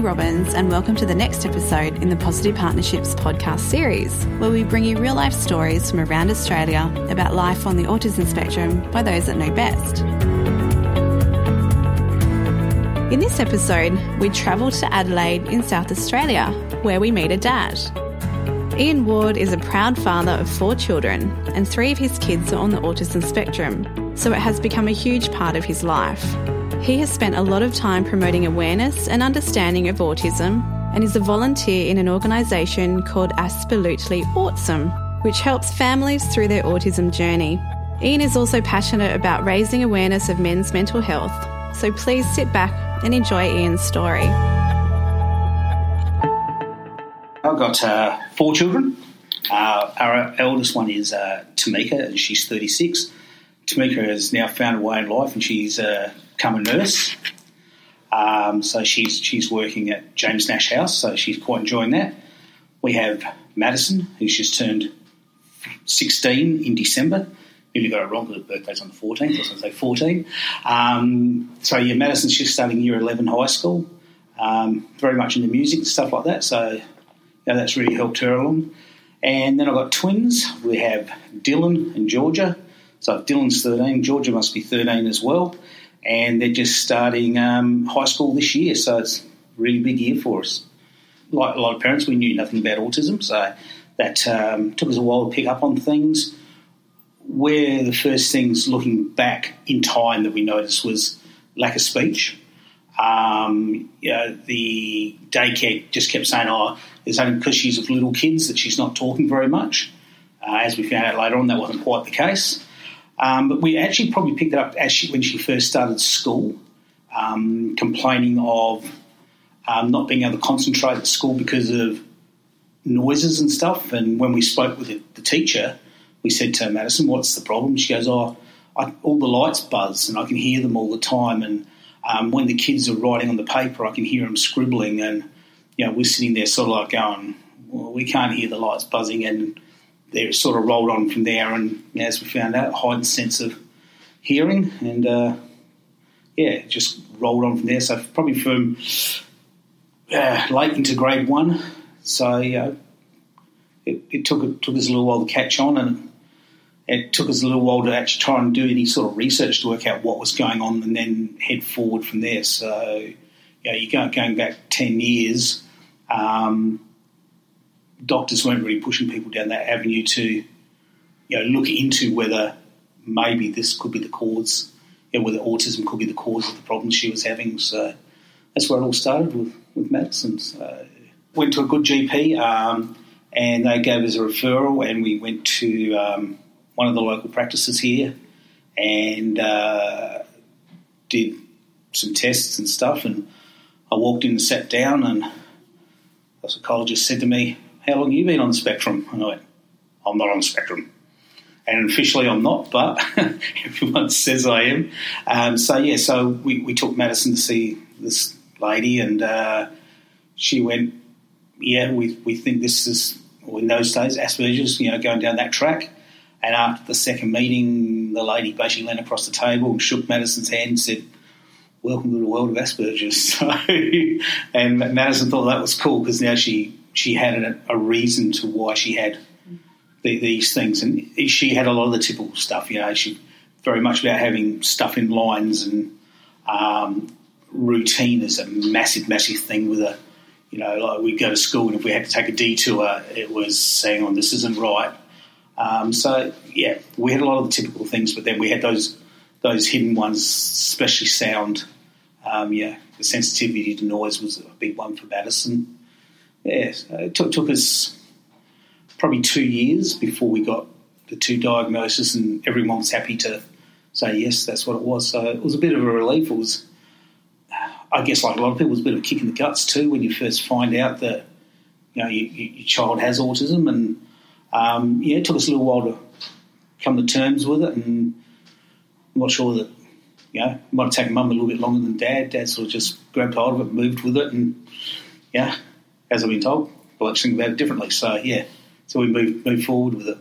Hayley Robbins, and welcome to the next episode in the Positive Partnerships podcast series, where we bring you real life stories from around Australia about life on the autism spectrum by those that know best. In this episode, we travel to Adelaide in South Australia, where we meet a dad. Ian Ward is a proud father of four children, and three of his kids are on the autism spectrum, so it has become a huge part of his life. He has spent a lot of time promoting awareness and understanding of autism and is a volunteer in an organisation called Absolutely Awesome, which helps families through their autism journey. Ian is also passionate about raising awareness of men's mental health, so please sit back and enjoy Ian's story. I've got uh, four children. Uh, our eldest one is uh, Tamika, and she's 36. Tamika has now found a way in life, and she's uh, become a nurse. Um, so she's she's working at James Nash House, so she's quite enjoying that. We have Madison, who's just turned 16 in December. Nearly got it wrong because her birthday's on the 14th, I was going to say 14. Um, so yeah, Madison's just starting year 11 high school. Um, very much into music and stuff like that, so that's really helped her along. And then I've got twins. We have Dylan and Georgia. So if Dylan's 13, Georgia must be 13 as well and they're just starting um, high school this year, so it's a really big year for us. Like a lot of parents, we knew nothing about autism, so that um, took us a while to pick up on things. Where the first things looking back in time that we noticed was lack of speech. Um, you know, the daycare just kept saying, "Oh, it's only because she's with little kids that she's not talking very much." Uh, as we found out later on, that wasn't quite the case. Um, but we actually probably picked it up as she, when she first started school, um, complaining of um, not being able to concentrate at school because of noises and stuff. And when we spoke with the, the teacher, we said to Madison, "What's the problem?" She goes, "Oh, I, all the lights buzz, and I can hear them all the time. And um, when the kids are writing on the paper, I can hear them scribbling. And you know, we're sitting there sort of like going, well, we can't hear the lights buzzing, and they sort of rolled on from there, and as we found out, heightened sense of hearing, and uh, yeah, just rolled on from there. So probably from uh, late into grade one. So yeah, it, it, took it took us a little while to catch on, and it took us a little while to actually try and do any sort of research to work out what was going on, and then head forward from there. So you go going back ten years. Um, doctors weren't really pushing people down that avenue to, you know, look into whether maybe this could be the cause, you know, whether autism could be the cause of the problems she was having. So that's where it all started with, with Madison. So went to a good GP um, and they gave us a referral and we went to um, one of the local practices here and uh, did some tests and stuff and I walked in and sat down and the psychologist said to me, how long have you been on the spectrum? And I went, I'm not on the spectrum. And officially I'm not, but everyone says I am. Um, so, yeah, so we, we took Madison to see this lady, and uh, she went, Yeah, we, we think this is, in those days, Asperger's, you know, going down that track. And after the second meeting, the lady basically leaned across the table and shook Madison's hand and said, Welcome to the world of Asperger's. So, and Madison thought that was cool because now she she had a, a reason to why she had the, these things, and she had a lot of the typical stuff. You know, she very much about having stuff in lines and um, routine is a massive, massive thing with her. You know, like we'd go to school, and if we had to take a detour, it was saying, "On oh, this isn't right." Um, so yeah, we had a lot of the typical things, but then we had those those hidden ones, especially sound. Um, yeah, the sensitivity to noise was a big one for Madison yeah, it took, took us probably two years before we got the two diagnoses, and everyone was happy to say yes, that's what it was. So it was a bit of a relief. It was, I guess, like a lot of people, it was a bit of a kick in the guts too when you first find out that you know you, you, your child has autism, and um, yeah, it took us a little while to come to terms with it, and I'm not sure that you know it might have taken mum a little bit longer than dad. Dad sort of just grabbed hold of it, moved with it, and yeah, as I've been told, I think about it differently. So yeah, so we move move forward with it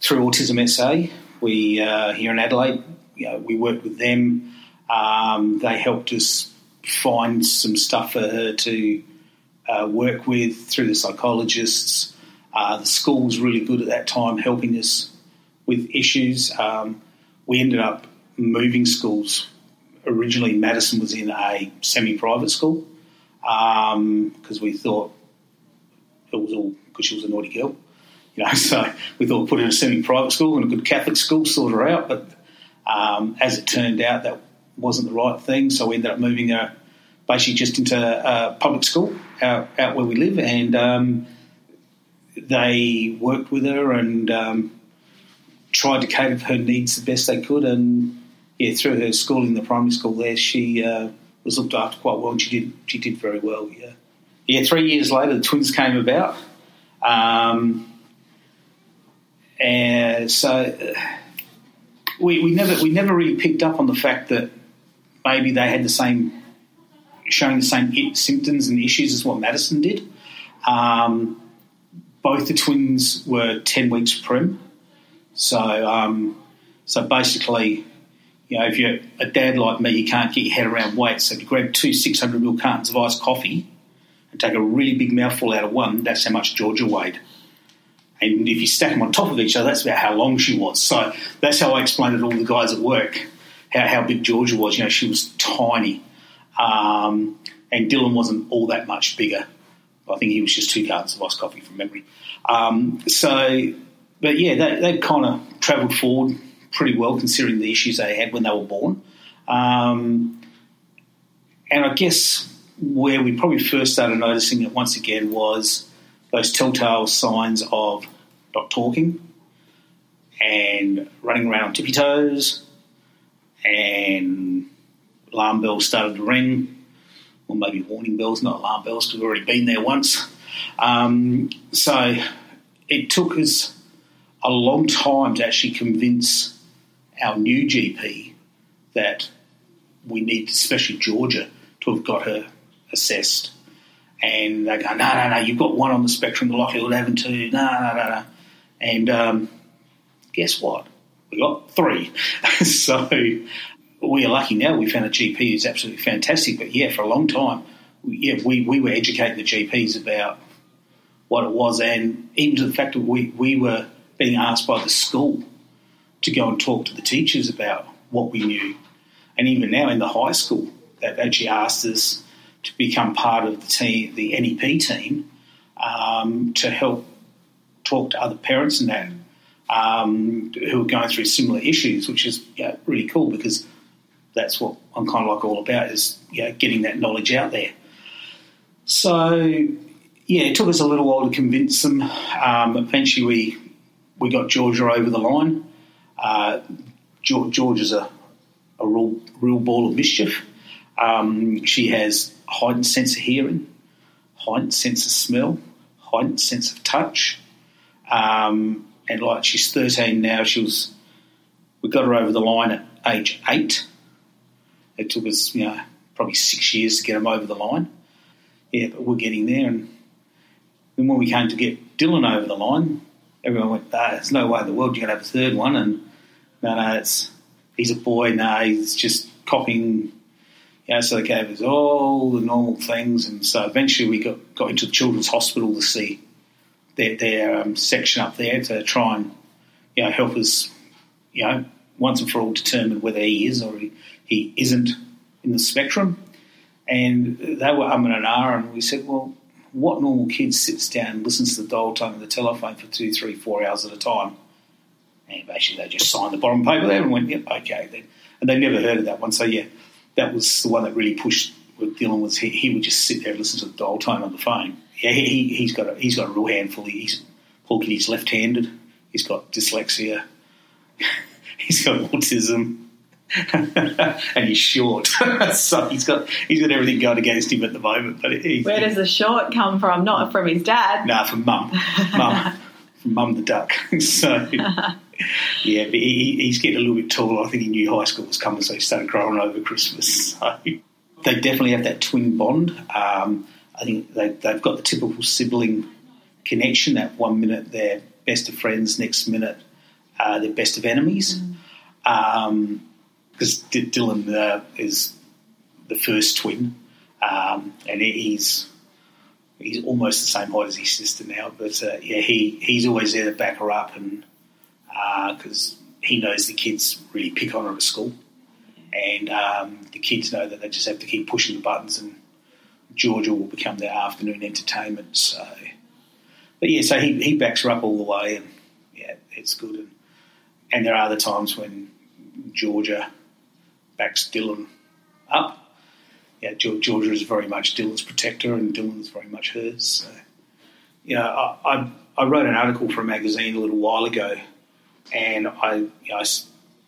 through Autism SA. We uh, here in Adelaide, you know, we worked with them. Um, they helped us find some stuff for her to uh, work with through the psychologists. Uh, the school was really good at that time, helping us with issues. Um, we ended up moving schools. Originally, Madison was in a semi-private school because um, we thought it was all because she was a naughty girl. You know, so we thought we'd put her in a semi-private school and a good Catholic school, sort her out. But um, as it turned out, that wasn't the right thing. So we ended up moving her basically just into a public school out, out where we live, and um, they worked with her and um, tried to cater for her needs the best they could. And yeah, through her schooling, the primary school there, she uh, was looked after quite well, and she did she did very well. Yeah, yeah. Three years later, the twins came about, um, and so. Uh, we, we never we never really picked up on the fact that maybe they had the same showing the same symptoms and issues as what Madison did. Um, both the twins were ten weeks prim, so um, so basically, you know, if you're a dad like me, you can't get your head around weight. So if you grab two 600 ml cartons of iced coffee and take a really big mouthful out of one, that's how much Georgia weighed. And if you stack them on top of each other, that's about how long she was. So that's how I explained it to all the guys at work how, how big Georgia was. You know, she was tiny. Um, and Dylan wasn't all that much bigger. I think he was just two cartons of iced coffee from memory. Um, so, but yeah, they, they kind of travelled forward pretty well considering the issues they had when they were born. Um, and I guess where we probably first started noticing it once again was those telltale signs of not talking and running around on tippy toes and alarm bells started to ring, or maybe warning bells, not alarm bells, because we've already been there once. Um, so it took us a long time to actually convince our new GP that we need, especially Georgia, to have got her assessed. And they go, no, no, no, you've got one on the spectrum, the likelihood of having two, no, no, no, no. And um, guess what? We got three. so we are lucky now. We found a GP who's absolutely fantastic. But yeah, for a long time, yeah, we, we were educating the GPs about what it was, and even to the fact that we, we were being asked by the school to go and talk to the teachers about what we knew. And even now in the high school, they've actually asked us to become part of the team, the NEP team, um, to help talk to other parents and that um, who are going through similar issues, which is really cool because that's what I'm kind of like all about is you know, getting that knowledge out there. So yeah, it took us a little while to convince them. Um, eventually, we we got Georgia over the line. Uh, George, is a, a real, real ball of mischief. Um, she has heightened sense of hearing, heightened sense of smell, heightened sense of touch. Um, and like she's 13 now, she was. We got her over the line at age eight. It took us, you know, probably six years to get them over the line. Yeah, but we're getting there. And then when we came to get Dylan over the line, everyone went, ah, "There's no way in the world you're going to have a third one." And no, no, it's he's a boy. No, he's just copying. You know, so they gave us all the normal things, and so eventually we got, got into the children's hospital to see their, their um, section up there to try and you know help us, you know, once and for all determine whether he is or he, he isn't in the spectrum. And they were um and an R, and we said, well, what normal kid sits down and listens to the dial tone of the telephone for two, three, four hours at a time? And basically, they just signed the bottom paper there and went, yep, okay. Then. And they never heard of that one. So, yeah, that was the one that really pushed with Dylan was he, he would just sit there and listen to the dial tone on the phone. Yeah, he, he's got a, he's got a real handful. He's Paul Kitty's left-handed. He's got dyslexia. he's got autism. and he's short, so he's got he's got everything going against him at the moment. But he, where does the short come from? Not from his dad. No, nah, from mum, mum, from mum the duck. so yeah, but he, he's getting a little bit taller. I think he knew high school was coming, so he started growing over Christmas. So they definitely have that twin bond. Um, I think they, they've got the typical sibling connection. That one minute they're best of friends, next minute uh, they're best of enemies. Mm. Um, because D- Dylan uh, is the first twin, um, and he's he's almost the same height as his sister now. But uh, yeah, he he's always there to back her up, and because uh, he knows the kids really pick on her at school, and um, the kids know that they just have to keep pushing the buttons, and Georgia will become their afternoon entertainment. So, but yeah, so he he backs her up all the way, and yeah, it's good. And, and there are other times when Georgia backs Dylan up. Yeah, Georgia is very much Dylan's protector, and Dylan is very much hers. So, you know, I, I, I wrote an article for a magazine a little while ago, and I, you know, I,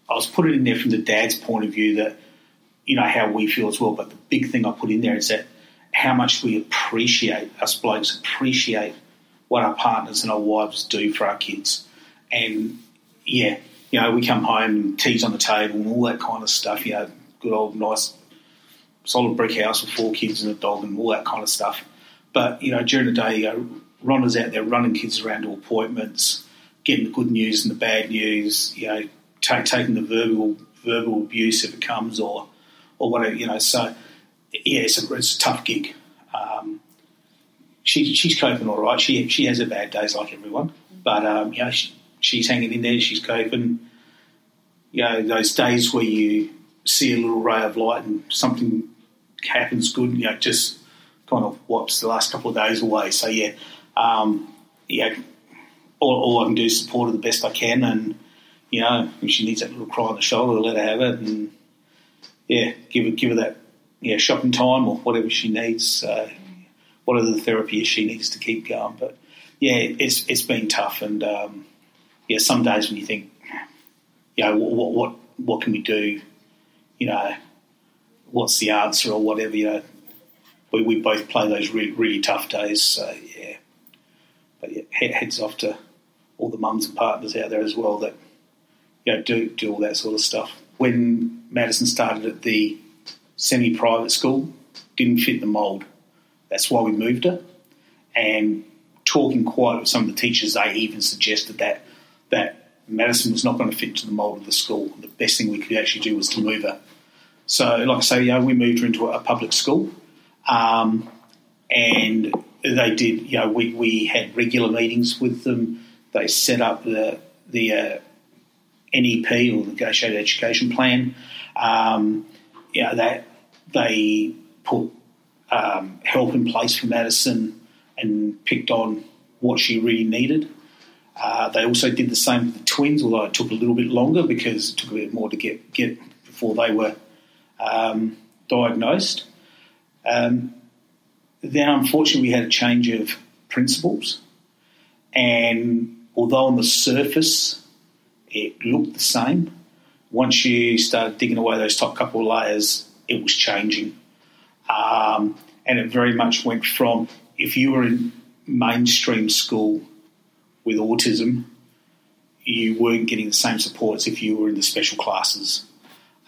I was putting in there from the dad's point of view that, you know, how we feel as well. But the big thing I put in there is that how much we appreciate, us blokes appreciate what our partners and our wives do for our kids. And yeah, you know, we come home and tea's on the table and all that kind of stuff, you know, good old nice solid brick house with four kids and a dog and all that kind of stuff. But, you know, during the day, you know, Rhonda's out there running kids around to appointments, getting the good news and the bad news, you know, taking the verbal verbal abuse if it comes or or whatever, you know. So, yeah, it's a, it's a tough gig. Um, she, she's coping all right. She she has her bad days like everyone, but um, you know she, she's hanging in there. She's coping. You know those days where you see a little ray of light and something happens good. You know, just kind of wipes the last couple of days away. So yeah, um, yeah. All, all, I can do is support her the best I can, and you know, if she needs that little cry on the shoulder, let her have it, and yeah, give her give her that yeah shopping time or whatever she needs, uh, whatever the therapy is she needs to keep going. But yeah, it's it's been tough, and um, yeah, some days when you think, you know, what what what can we do, you know, what's the answer or whatever, you know, we, we both play those really, really tough days. So, yeah. But yeah, heads off to all the mums and partners out there as well that, you know, do, do all that sort of stuff. When Madison started at the semi private school, didn't fit the mould. That's why we moved her. And talking quite with some of the teachers, they even suggested that that Madison was not going to fit into the mould of the school. The best thing we could actually do was to move her so, like I say, you know, we moved her into a public school, um, and they did. You know, we, we had regular meetings with them. They set up the the uh, NEP or Negotiated Education Plan. Um, you know, that they put um, help in place for Madison and picked on what she really needed. Uh, they also did the same with the twins, although it took a little bit longer because it took a bit more to get get before they were um, diagnosed. Um, then, unfortunately, we had a change of principals, and although on the surface it looked the same, once you started digging away those top couple of layers, it was changing. Um, and it very much went from if you were in mainstream school with autism, you weren't getting the same support as if you were in the special classes.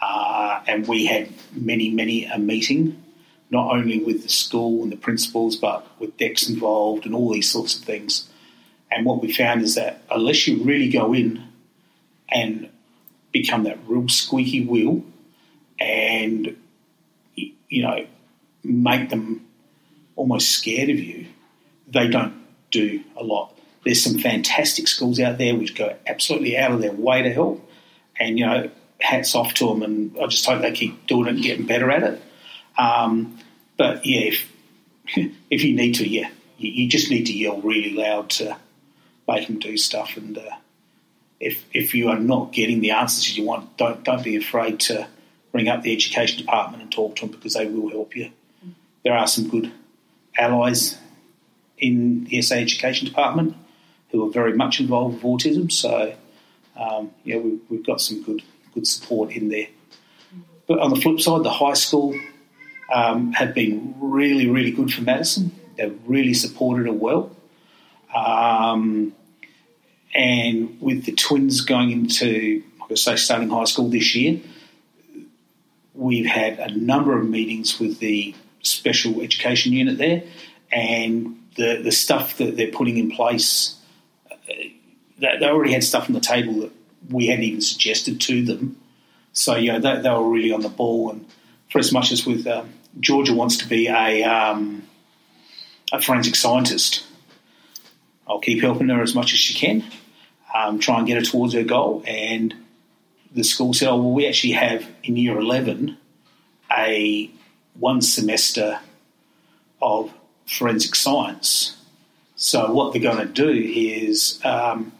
Uh, and we had many, many a meeting, not only with the school and the principals, but with DECS involved and all these sorts of things. And what we found is that unless you really go in and become that real squeaky wheel and, you know, make them almost scared of you, they don't do a lot. There's some fantastic schools out there which go absolutely out of their way to help. And, you know, hats off to them, and I just hope they keep doing it and getting better at it. Um, but yeah, if if you need to, yeah, you, you, just need to yell really loud to make them do stuff. And uh, if if you are not getting the answers you want, don't don't be afraid to ring up the education department and talk to them because they will help you. There are some good allies in the SA Education Department who are very much involved with autism. So, um, yeah, we, have got some good good support in there. But on the flip side, the high school um, have been really, really good for Madison. They've really supported her well. Um, and with the twins going into, I say, starting high school this year, we've had a number of meetings with the special education unit there, and the, the stuff that they're putting in place, uh, they already had stuff on the table that we hadn't even suggested to them. So, you know, they, they were really on the ball and for as much as with um, Georgia wants to be a, um, a forensic scientist. I'll keep helping her as much as she can, um, try and get her towards her goal. And the school said, "Oh, well, we actually have in year eleven a one semester of forensic science. So what they're going to do is um,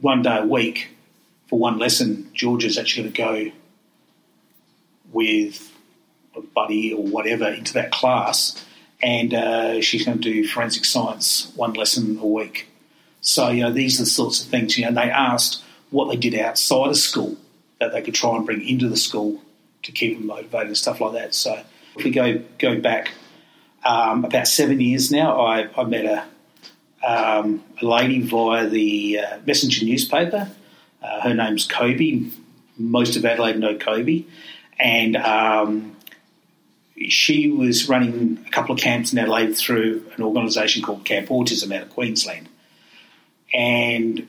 one day a week for one lesson. Georgia's actually going to go with a buddy or whatever into that class, and uh, she's going to do forensic science one lesson a week. So you know these are the sorts of things. You know they asked what they did outside of school that they could try and bring into the school to keep them motivated and stuff like that. So if we go go back um, about seven years now, I, I met a, um, a lady via the uh, Messenger newspaper. Uh, her name's Kobe. Most of Adelaide know Kobe, and um, she was running a couple of camps in Adelaide through an organisation called Camp Autism out of Queensland. And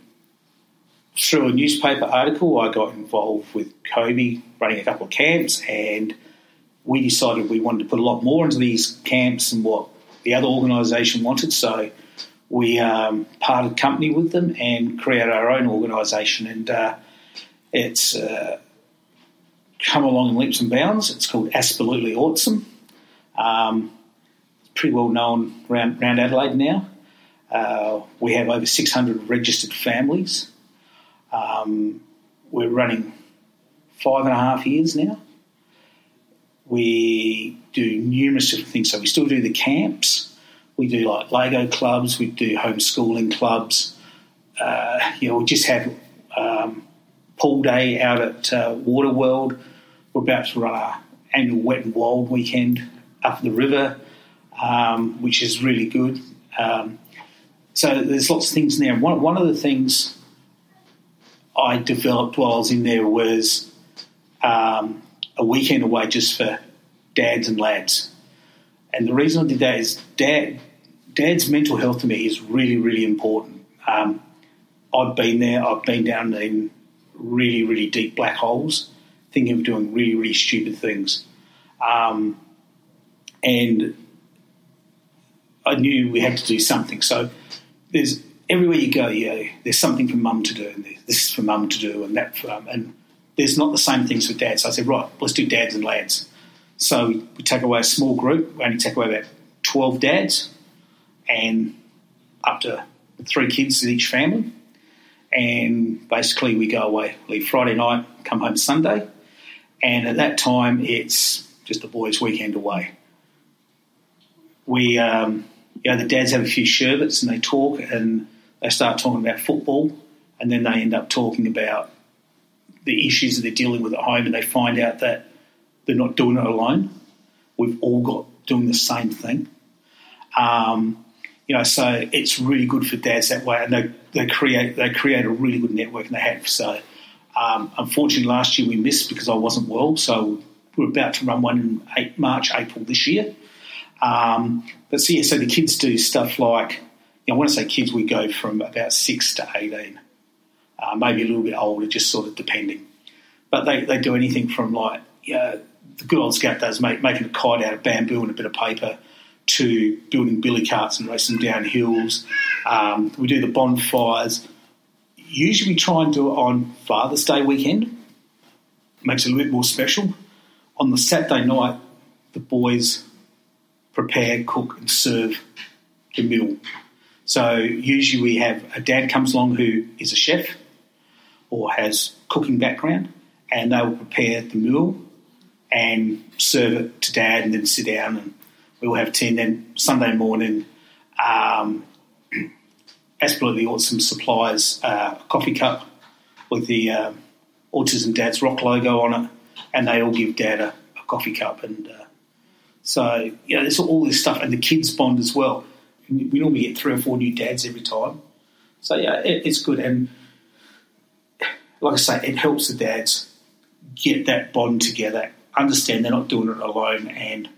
through a newspaper article, I got involved with Kobe running a couple of camps, and we decided we wanted to put a lot more into these camps than what the other organisation wanted. So we um, parted company with them and created our own organisation, and uh, it's uh, come along in leaps and bounds. It's called Absolutely Awesome. Um, it's pretty well known around, around Adelaide now. Uh, we have over 600 registered families. Um, we're running five and a half years now. We do numerous different things. So we still do the camps. We do like Lego clubs. We do homeschooling clubs. Uh, you know, we just have um, pool day out at uh, Waterworld. We're about to run our annual Wet and Wild weekend up the river, um, which is really good. Um, so there's lots of things in there. One, one of the things I developed while I was in there was um, a weekend away just for dads and lads. And the reason I did that is dad, dad's mental health to me is really, really important. Um, I've been there, I've been down in really, really deep black holes, thinking of doing really, really stupid things. Um, and I knew we had to do something. So there's everywhere you go, know, there's something for mum to do, and this is for mum to do, and that for and there's not the same things for dads. So I said, right, let's do dads and lads. So we take away a small group. We only take away about twelve dads, and up to three kids in each family. And basically, we go away, leave Friday night, come home Sunday, and at that time, it's just the boys' weekend away. We, um, you know, the dads have a few sherbets and they talk and they start talking about football, and then they end up talking about the issues that they're dealing with at home, and they find out that they're not doing it alone. We've all got doing the same thing. Um, you know, so it's really good for dads that way, and they, they create they create a really good network, and they have. So, um, unfortunately, last year we missed because I wasn't well, so we're about to run one in eight, March, April this year. Um, but so yeah, so the kids do stuff like you know, when I say kids, we go from about six to eighteen, uh, maybe a little bit older, just sort of depending. But they, they do anything from like the good old scout does make, making a kite out of bamboo and a bit of paper to building billy carts and racing down hills. Um, we do the bonfires. Usually, we try and do it on Father's Day weekend. Makes it a little bit more special. On the Saturday night, the boys prepare, cook, and serve the meal. So usually we have a dad comes along who is a chef or has cooking background, and they will prepare the meal and serve it to dad, and then sit down and we'll have tea. And then Sunday morning, um, Absolutely Awesome supplies uh, a coffee cup with the um, Autism Dad's Rock logo on it, and they all give dad a, a coffee cup. And uh, so, you know, there's all this stuff, and the kids bond as well. We normally get three or four new dads every time. So, yeah, it, it's good. And like I say, it helps the dads get that bond together, understand they're not doing it alone, and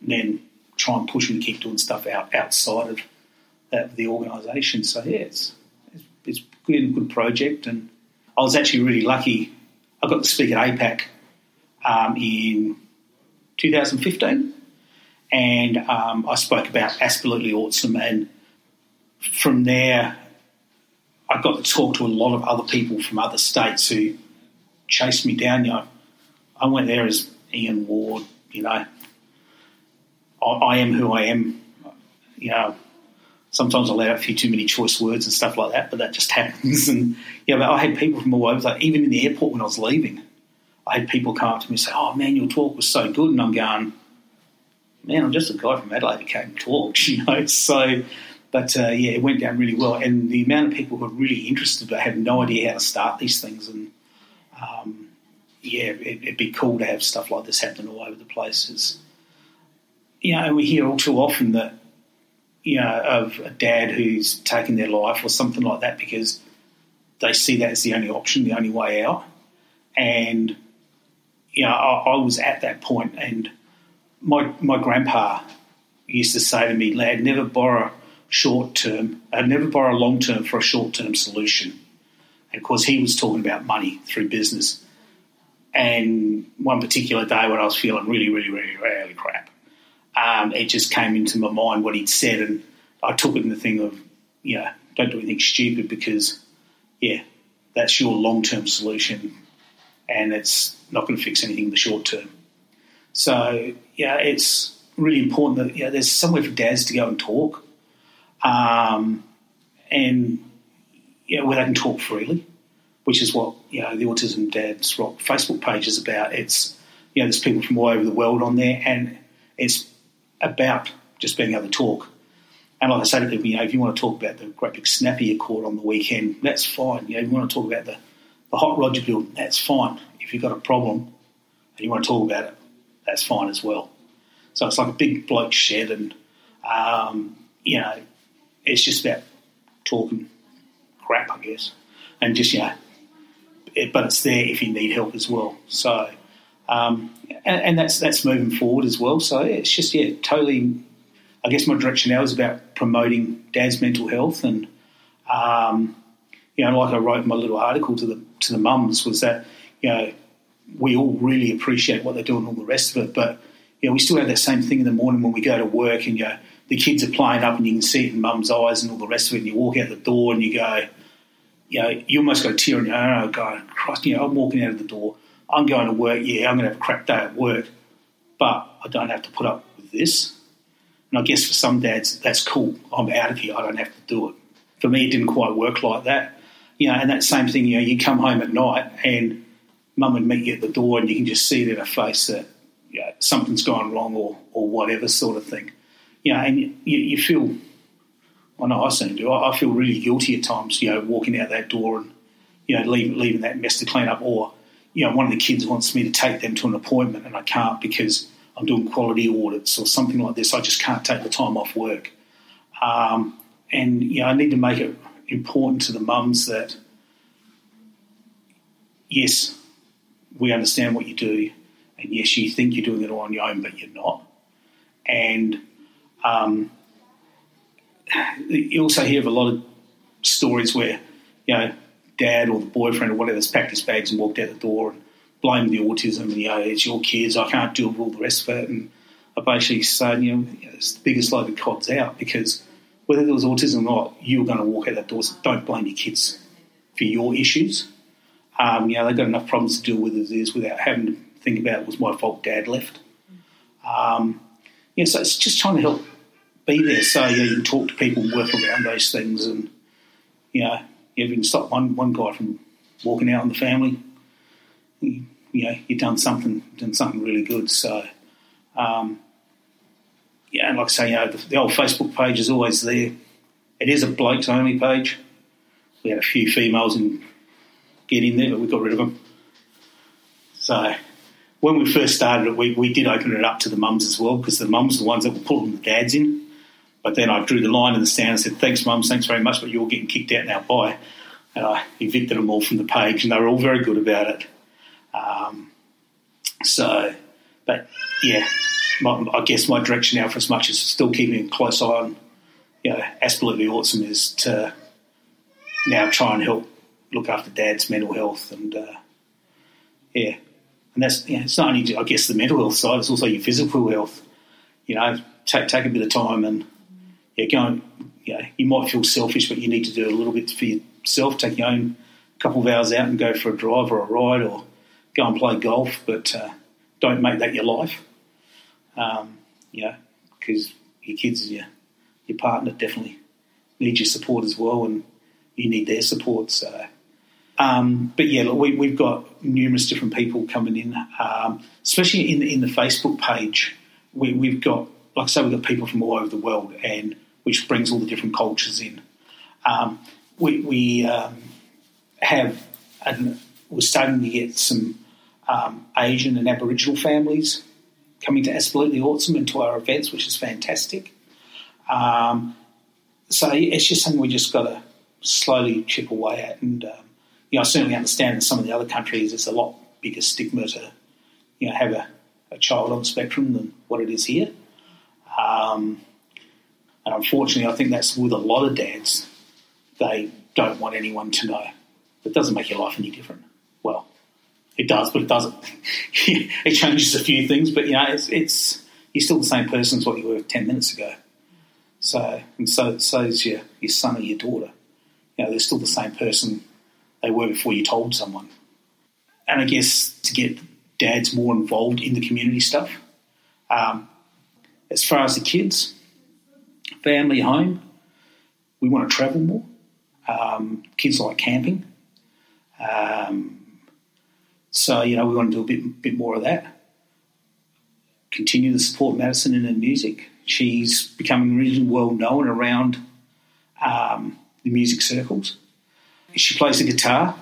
then try and push and keep doing stuff out outside of that, the organisation. So yeah, it's it's, it's been a good project, and I was actually really lucky. I got to speak at APAC um, in 2015, and um, I spoke about Absolutely Awesome, and from there, I got to talk to a lot of other people from other states who chased me down. You know, I went there as Ian Ward. You know, I, am who I am. You know, sometimes I let out a few too many choice words and stuff like that, but that just happens. And yeah, but I had people from all over. Like even in the airport when I was leaving, I had people come up to me and say, "Oh man, your talk was so good," and I'm going, "Man, I'm just a guy from Adelaide who came to talk," you know. So, but uh, yeah, it went down really well, and the amount of people who are really interested but have no idea how to start these things, and um, yeah, it, would be cool to have stuff like this happening all over the places. You know, and we hear all too often that you know of a dad who's taken their life or something like that because they see that as the only option, the only way out, and you know, I, I was at that point, and my my grandpa used to say to me, "Lad, never borrow short term, uh, never borrow long term for a short term solution." And of course, he was talking about money through business. And one particular day when I was feeling really, really, really, really crap, um, it just came into my mind what he'd said, and I took it in the thing of, you know, don't do anything stupid because, yeah, that's your long term solution, and it's not going to fix anything in the short term. So yeah, it's really important that you know, there's somewhere for dads to go and talk, um, and you know, where they can talk freely, which is what you know the Autism Dads Rock Facebook page is about. It's you know there's people from all over the world on there, and it's about just being able to talk. And like I say to people, you know, if you want to talk about the great big snapper you caught on the weekend, that's fine. You know, if you want to talk about the, the hot rod you built, that's fine if you've got a problem and you want to talk about it, that's fine as well. So it's like a big bloke shed, and um, you know, it's just about talking crap, I guess, and just you know, it, but it's there if you need help as well. So, um, and, and, that's that's moving forward as well. So it's just yeah, totally. I guess my direction now is about promoting dad's mental health, and um, you know, like I wrote in my little article to the to the mums was that you know, we all really appreciate what they're doing all the rest of it. But, you know, we still have that same thing in the morning when we go to work and, you know, the kids are playing up and you can see it in mum's eyes and all the rest of it. And you walk out the door and you go, you know, you almost got a tear in your eye going, Christ, you know, I'm walking out of the door. I'm going to work. Yeah, I'm going to have a crap day at work. But I don't have to put up with this. And I guess for some dads, that's cool. I'm out of here. I don't have to do it. For me, it didn't quite work like that. You know, and that same thing, you know, you come home at night and mum would meet you at the door and you can just see it in her face that you know, something's gone wrong or, or whatever sort of thing. You know, and you, you feel, I know I seem to, I feel really guilty at times, you know, walking out that door and, you know, leaving, leaving that mess to clean up or, you know, one of the kids wants me to take them to an appointment and I can't because I'm doing quality audits or something like this. I just can't take the time off work. Um, and, you know, I need to make it important to the mums that, yes, we understand what you do, and yes, you think you're doing it all on your own, but you're not. And um, you also hear of a lot of stories where, you know, dad or the boyfriend or whatever has packed his bags and walked out the door and blamed the autism and, you know, it's your kids, I can't deal with all the rest of it. And I basically said, you know, it's the biggest load of cods out because whether there was autism or not, you were going to walk out that door. So don't blame your kids for your issues. Um, you know, they've got enough problems to deal with as is without having to think about it was my fault dad left. Um, yeah, so it's just trying to help be there so yeah, you can talk to people, and work around those things, and you know, you can stop one one guy from walking out on the family. You, you know, you've done something, done something really good. So, um, yeah, and like I say, you know, the, the old Facebook page is always there. It is a blokes only page. We had a few females in get in there, but we got rid of them. So when we first started it, we, we did open it up to the mums as well because the mums are the ones that were pulling the dads in. But then I drew the line in the sand and said, thanks, mums, thanks very much, but you're getting kicked out now. Bye. And I evicted them all from the page, and they were all very good about it. Um, so, but yeah, my, I guess my direction now, for as much as still keeping a close eye on, you know, absolutely awesome, is to now try and help look after dad's mental health and uh, yeah, and and that's you know, it's not only I guess the mental health side; it's also your physical health. You know, take take a bit of time and yeah, go and you you might feel selfish, but you need to do a little bit for yourself. Take your own couple of hours out and go for a drive or a ride, or go and play golf. But uh, don't make that your life. Um, because your kids and your your partner definitely need your support as well, and you need their support. So. Um, but yeah, look, we, have got numerous different people coming in, um, especially in in the Facebook page. We, we've got, like I say, we've got people from all over the world, and which brings all the different cultures in. Um, we, we um, have, and we're starting to get some um, Asian and Aboriginal families coming to Absolutely Awesome and to our events, which is fantastic. Um, so it's just something we just got to slowly chip away at. And um, you know, I certainly understand in some of the other countries it's a lot bigger stigma to you know have a, a child on the spectrum than what it is here. Um, and unfortunately, I think that's with a lot of dads. They don't want anyone to know. It doesn't make your life any different. Well, it does, but it doesn't. it changes a few things, but you know, it's, it's you're still the same person as what you were ten minutes ago. So, and so, so is your your son or your daughter. You know, they're still the same person they were before you told someone. And I guess to get dads more involved in the community stuff. Um, as far as the kids, family home, we want to travel more. Um, kids like camping. Um, so, you know, we want to do a bit, bit more of that. Continue to support Madison in her music. She's becoming really well known around um, the music circles. She plays the guitar.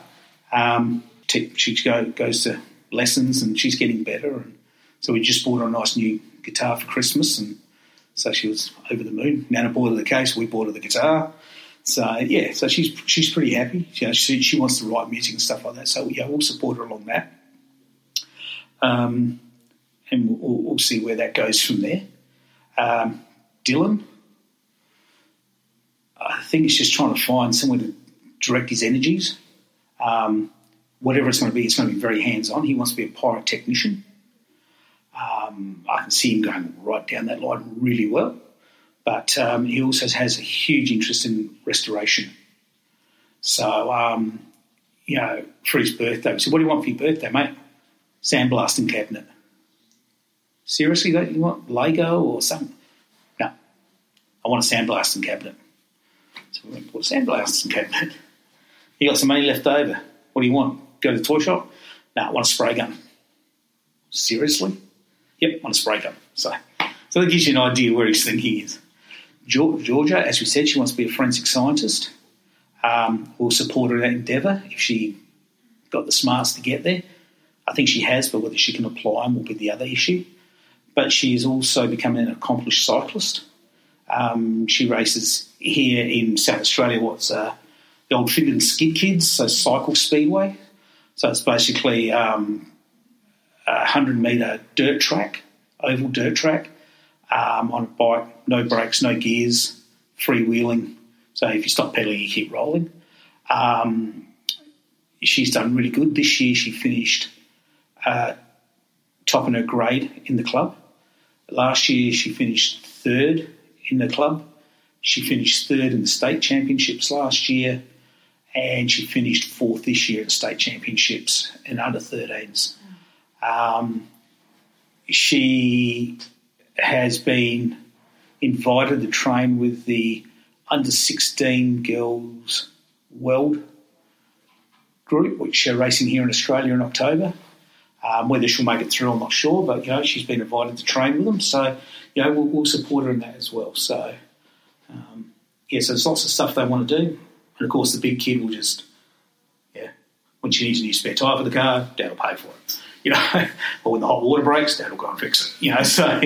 Um, she go, goes to lessons and she's getting better. And so we just bought her a nice new guitar for Christmas, and so she was over the moon. Nana bought her the case, we bought her the guitar. So yeah, so she's she's pretty happy. You know, she she wants to write music and stuff like that. So yeah, we'll support her along that. Um, and we'll, we'll, see where that goes from there. Um, Dylan, I think he's just trying to find somewhere to direct his energies. Um, whatever it's going to be, it's going to be very hands on. He wants to be a pyrotechnician. Um, I can see him going right down that line really well. But um, he also has a huge interest in restoration. So, um, you know, for his birthday, we said, What do you want for your birthday, mate? Sandblasting cabinet. Seriously, don't you want Lego or something? No. I want a sandblasting cabinet. So we went, What sandblasting cabinet? You got some money left over. What do you want? Go to the toy shop? No, I want a spray gun. Seriously? Yep, on a spray gun. So, so that gives you an idea where his thinking is. Georgia, as we said, she wants to be a forensic scientist. Um, we'll support her in that endeavour if she got the smarts to get there. I think she has, but whether she can apply them will be the other issue. But she is also becoming an accomplished cyclist. Um, she races here in South Australia, what's uh, the old Findon Skid Kids, so Cycle Speedway. So it's basically um, 100 metre dirt track, oval dirt track, um, on a bike, no brakes, no gears, freewheeling. So if you stop pedaling, you keep rolling. Um, she's done really good. This year she finished uh, top in her grade in the club. Last year she finished third in the club. She finished third in the state championships last year, and she finished fourth this year at state championships in under 13s. Um, she has been invited to train with the under 16 girls world group, which are racing here in Australia in October. Um, whether she'll make it through, I'm not sure, but you know she's been invited to train with them, so you know we'll, we'll support her in that as well. So um, yeah, so there's lots of stuff they want to do, and of course the big kid will just yeah, when she needs a new spare tyre for the car, Dad will pay for it you know, or when the hot water breaks, Dad will go and fix it, you know. So,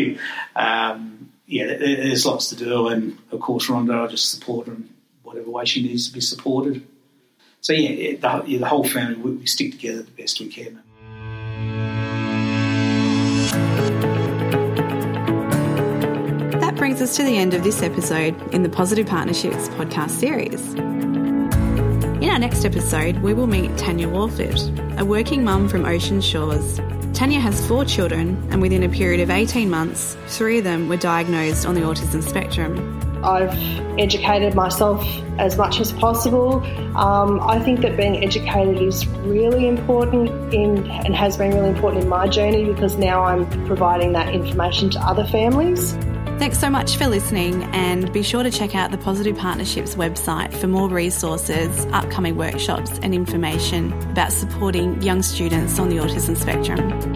um, yeah, there's lots to do, and of course, Rhonda, I just support her in whatever way she needs to be supported. So, yeah, the, yeah, the whole family, we, we stick together the best we can. That brings us to the end of this episode in the Positive Partnerships podcast series. In our next episode, we will meet Tanya Warford, a working mum from Ocean Shores. Tanya has four children, and within a period of 18 months, three of them were diagnosed on the autism spectrum. I've educated myself as much as possible. Um, I think that being educated is really important in and has been really important in my journey because now I'm providing that information to other families. Thanks so much for listening, and be sure to check out the Positive Partnerships website for more resources, upcoming workshops, and information about supporting young students on the autism spectrum.